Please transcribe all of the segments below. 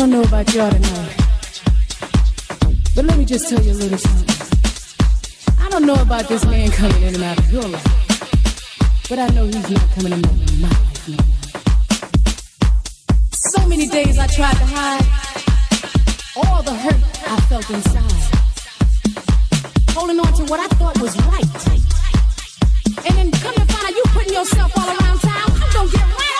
I don't know about y'all tonight, but let me just tell you a little something. I don't know about this man coming in and out of your life, but I know he's not coming in and out of my life no more. So many days I tried to hide all the hurt I felt inside, holding on to what I thought was right, and then come to find out you putting yourself all around town. I'm gonna get right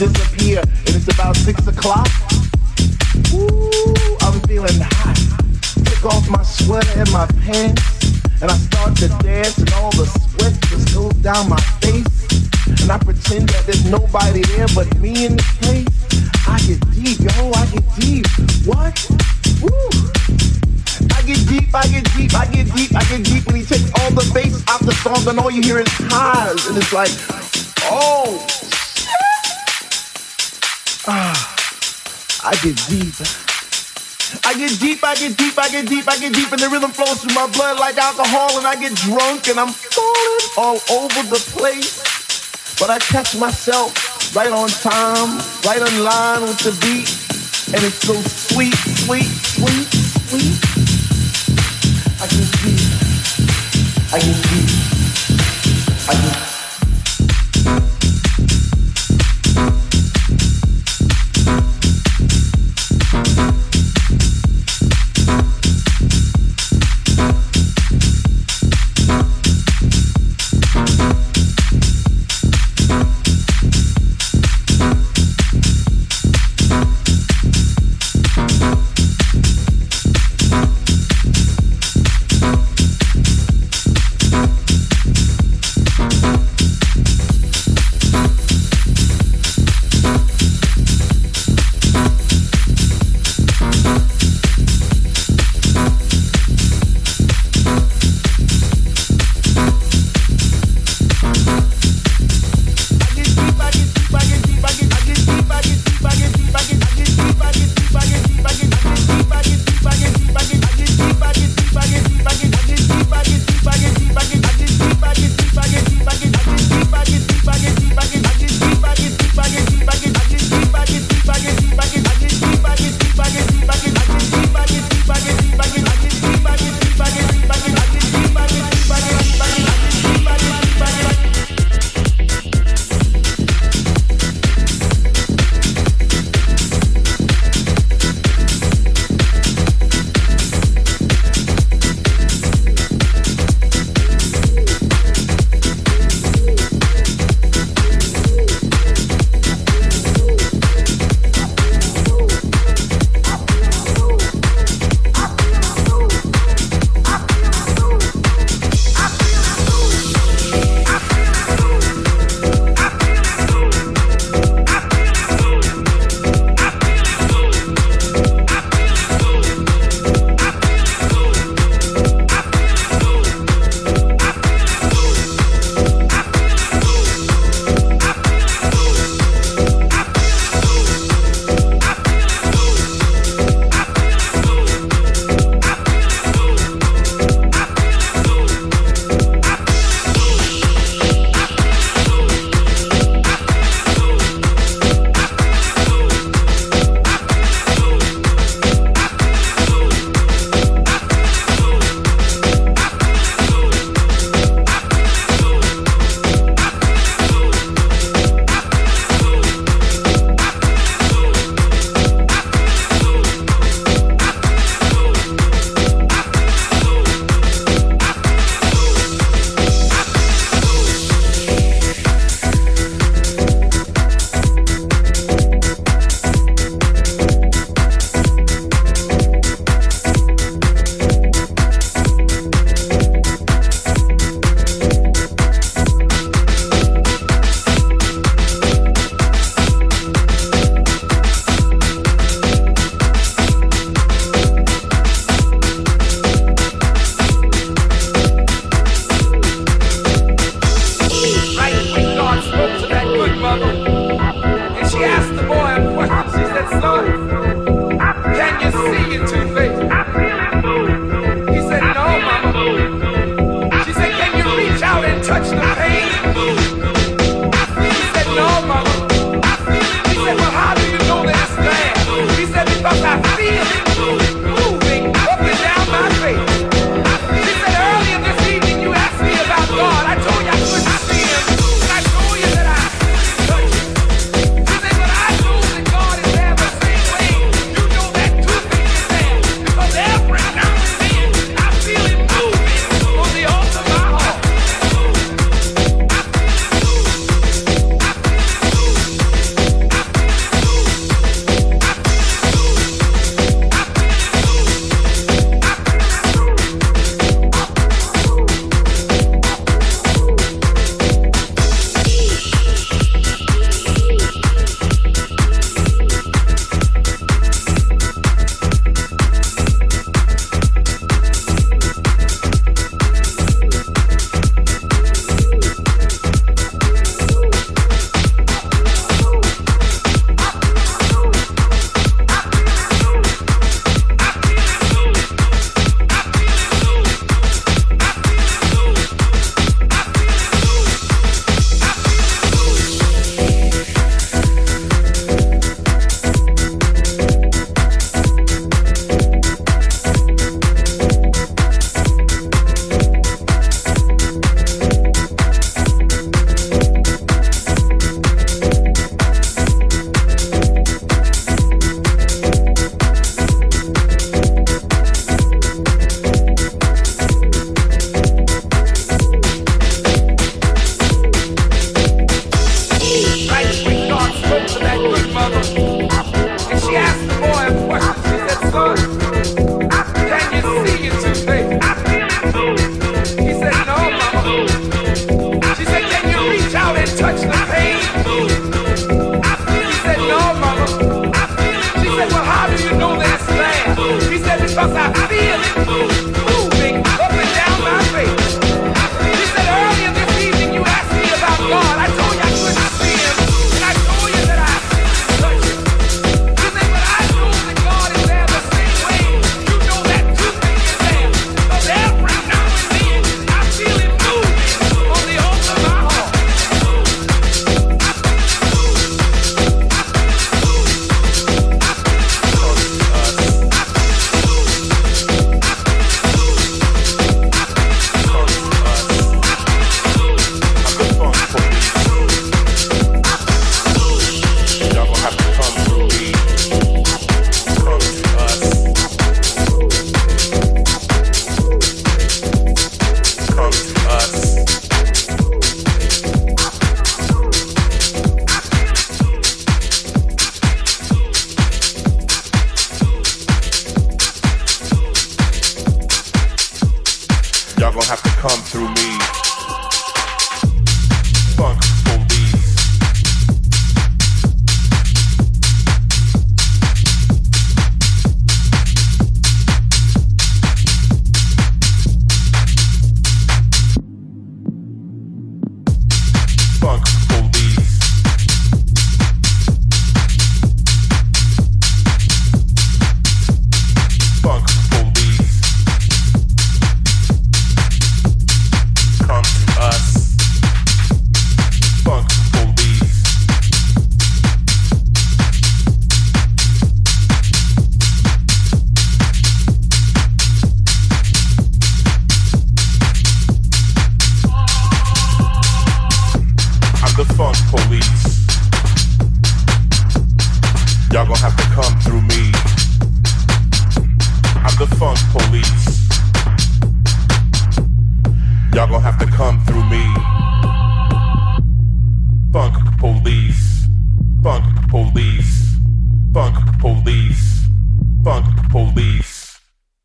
Like, get deep, and the rhythm flows through my blood like alcohol, and I get drunk, and I'm falling all over the place. But I catch myself right on time, right on line with the beat, and it's so sweet, sweet, sweet, sweet. I can see, I can see,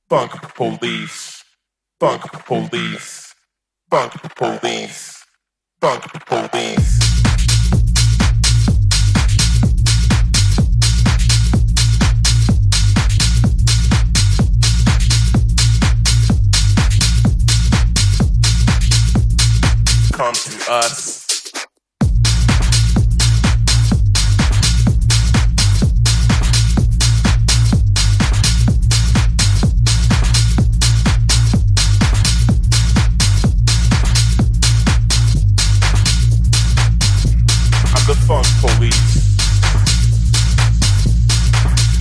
Bunk police. Bunk police. Bunk police. Bunk police. Come to us.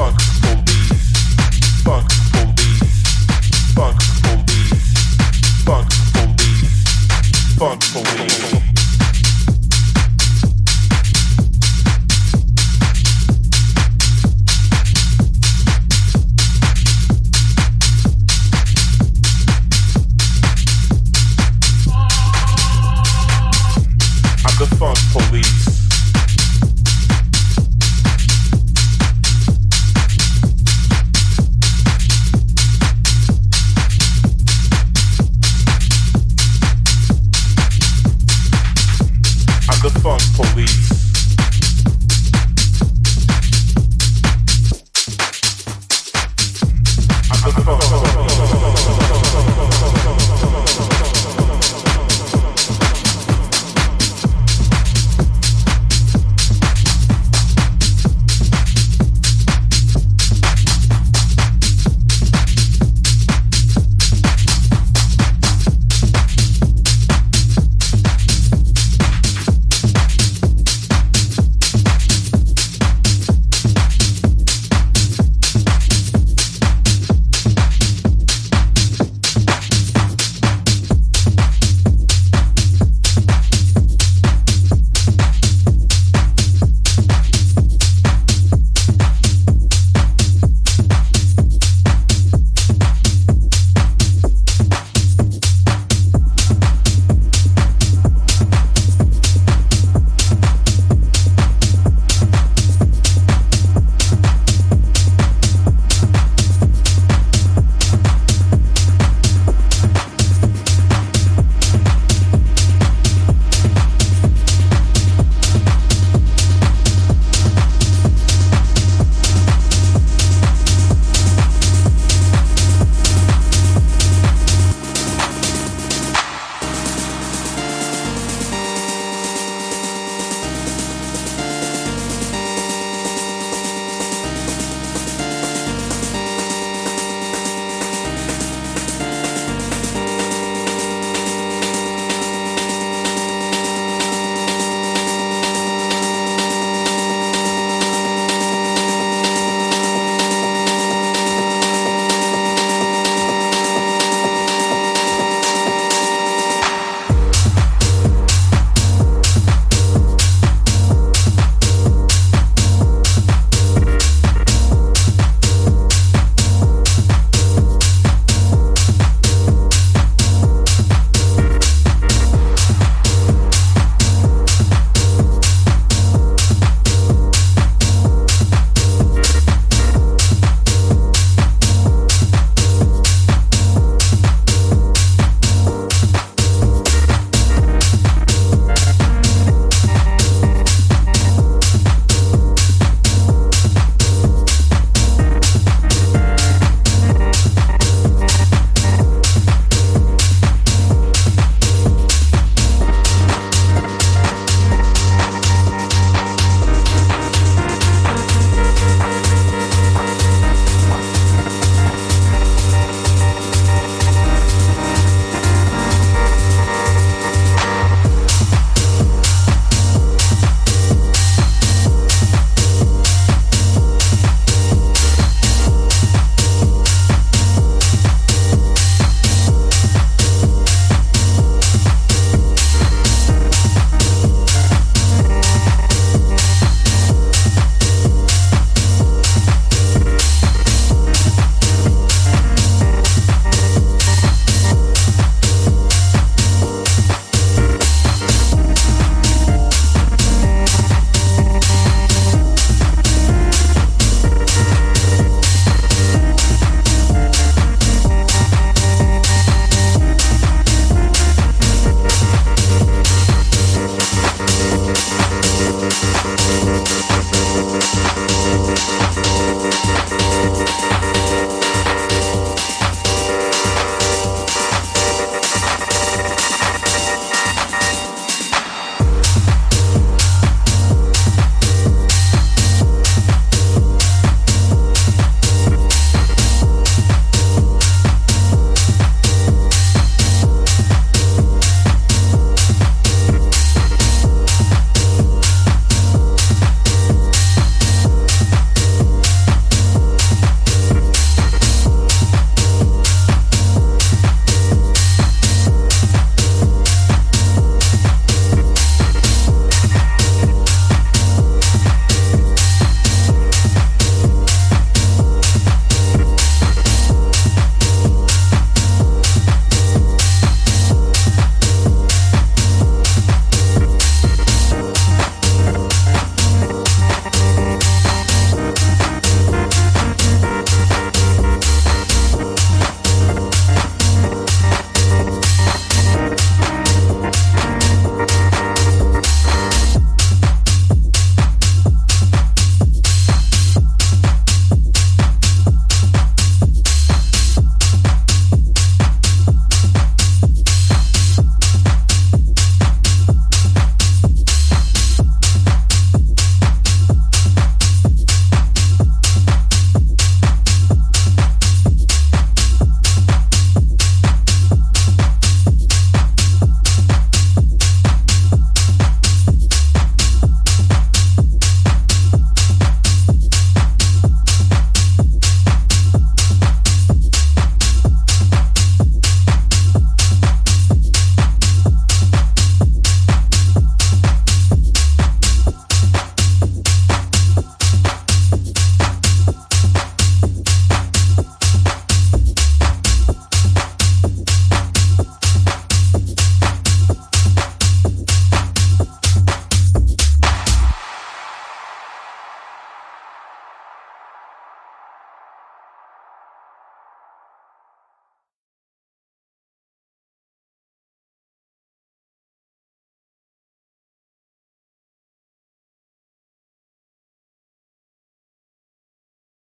fuck.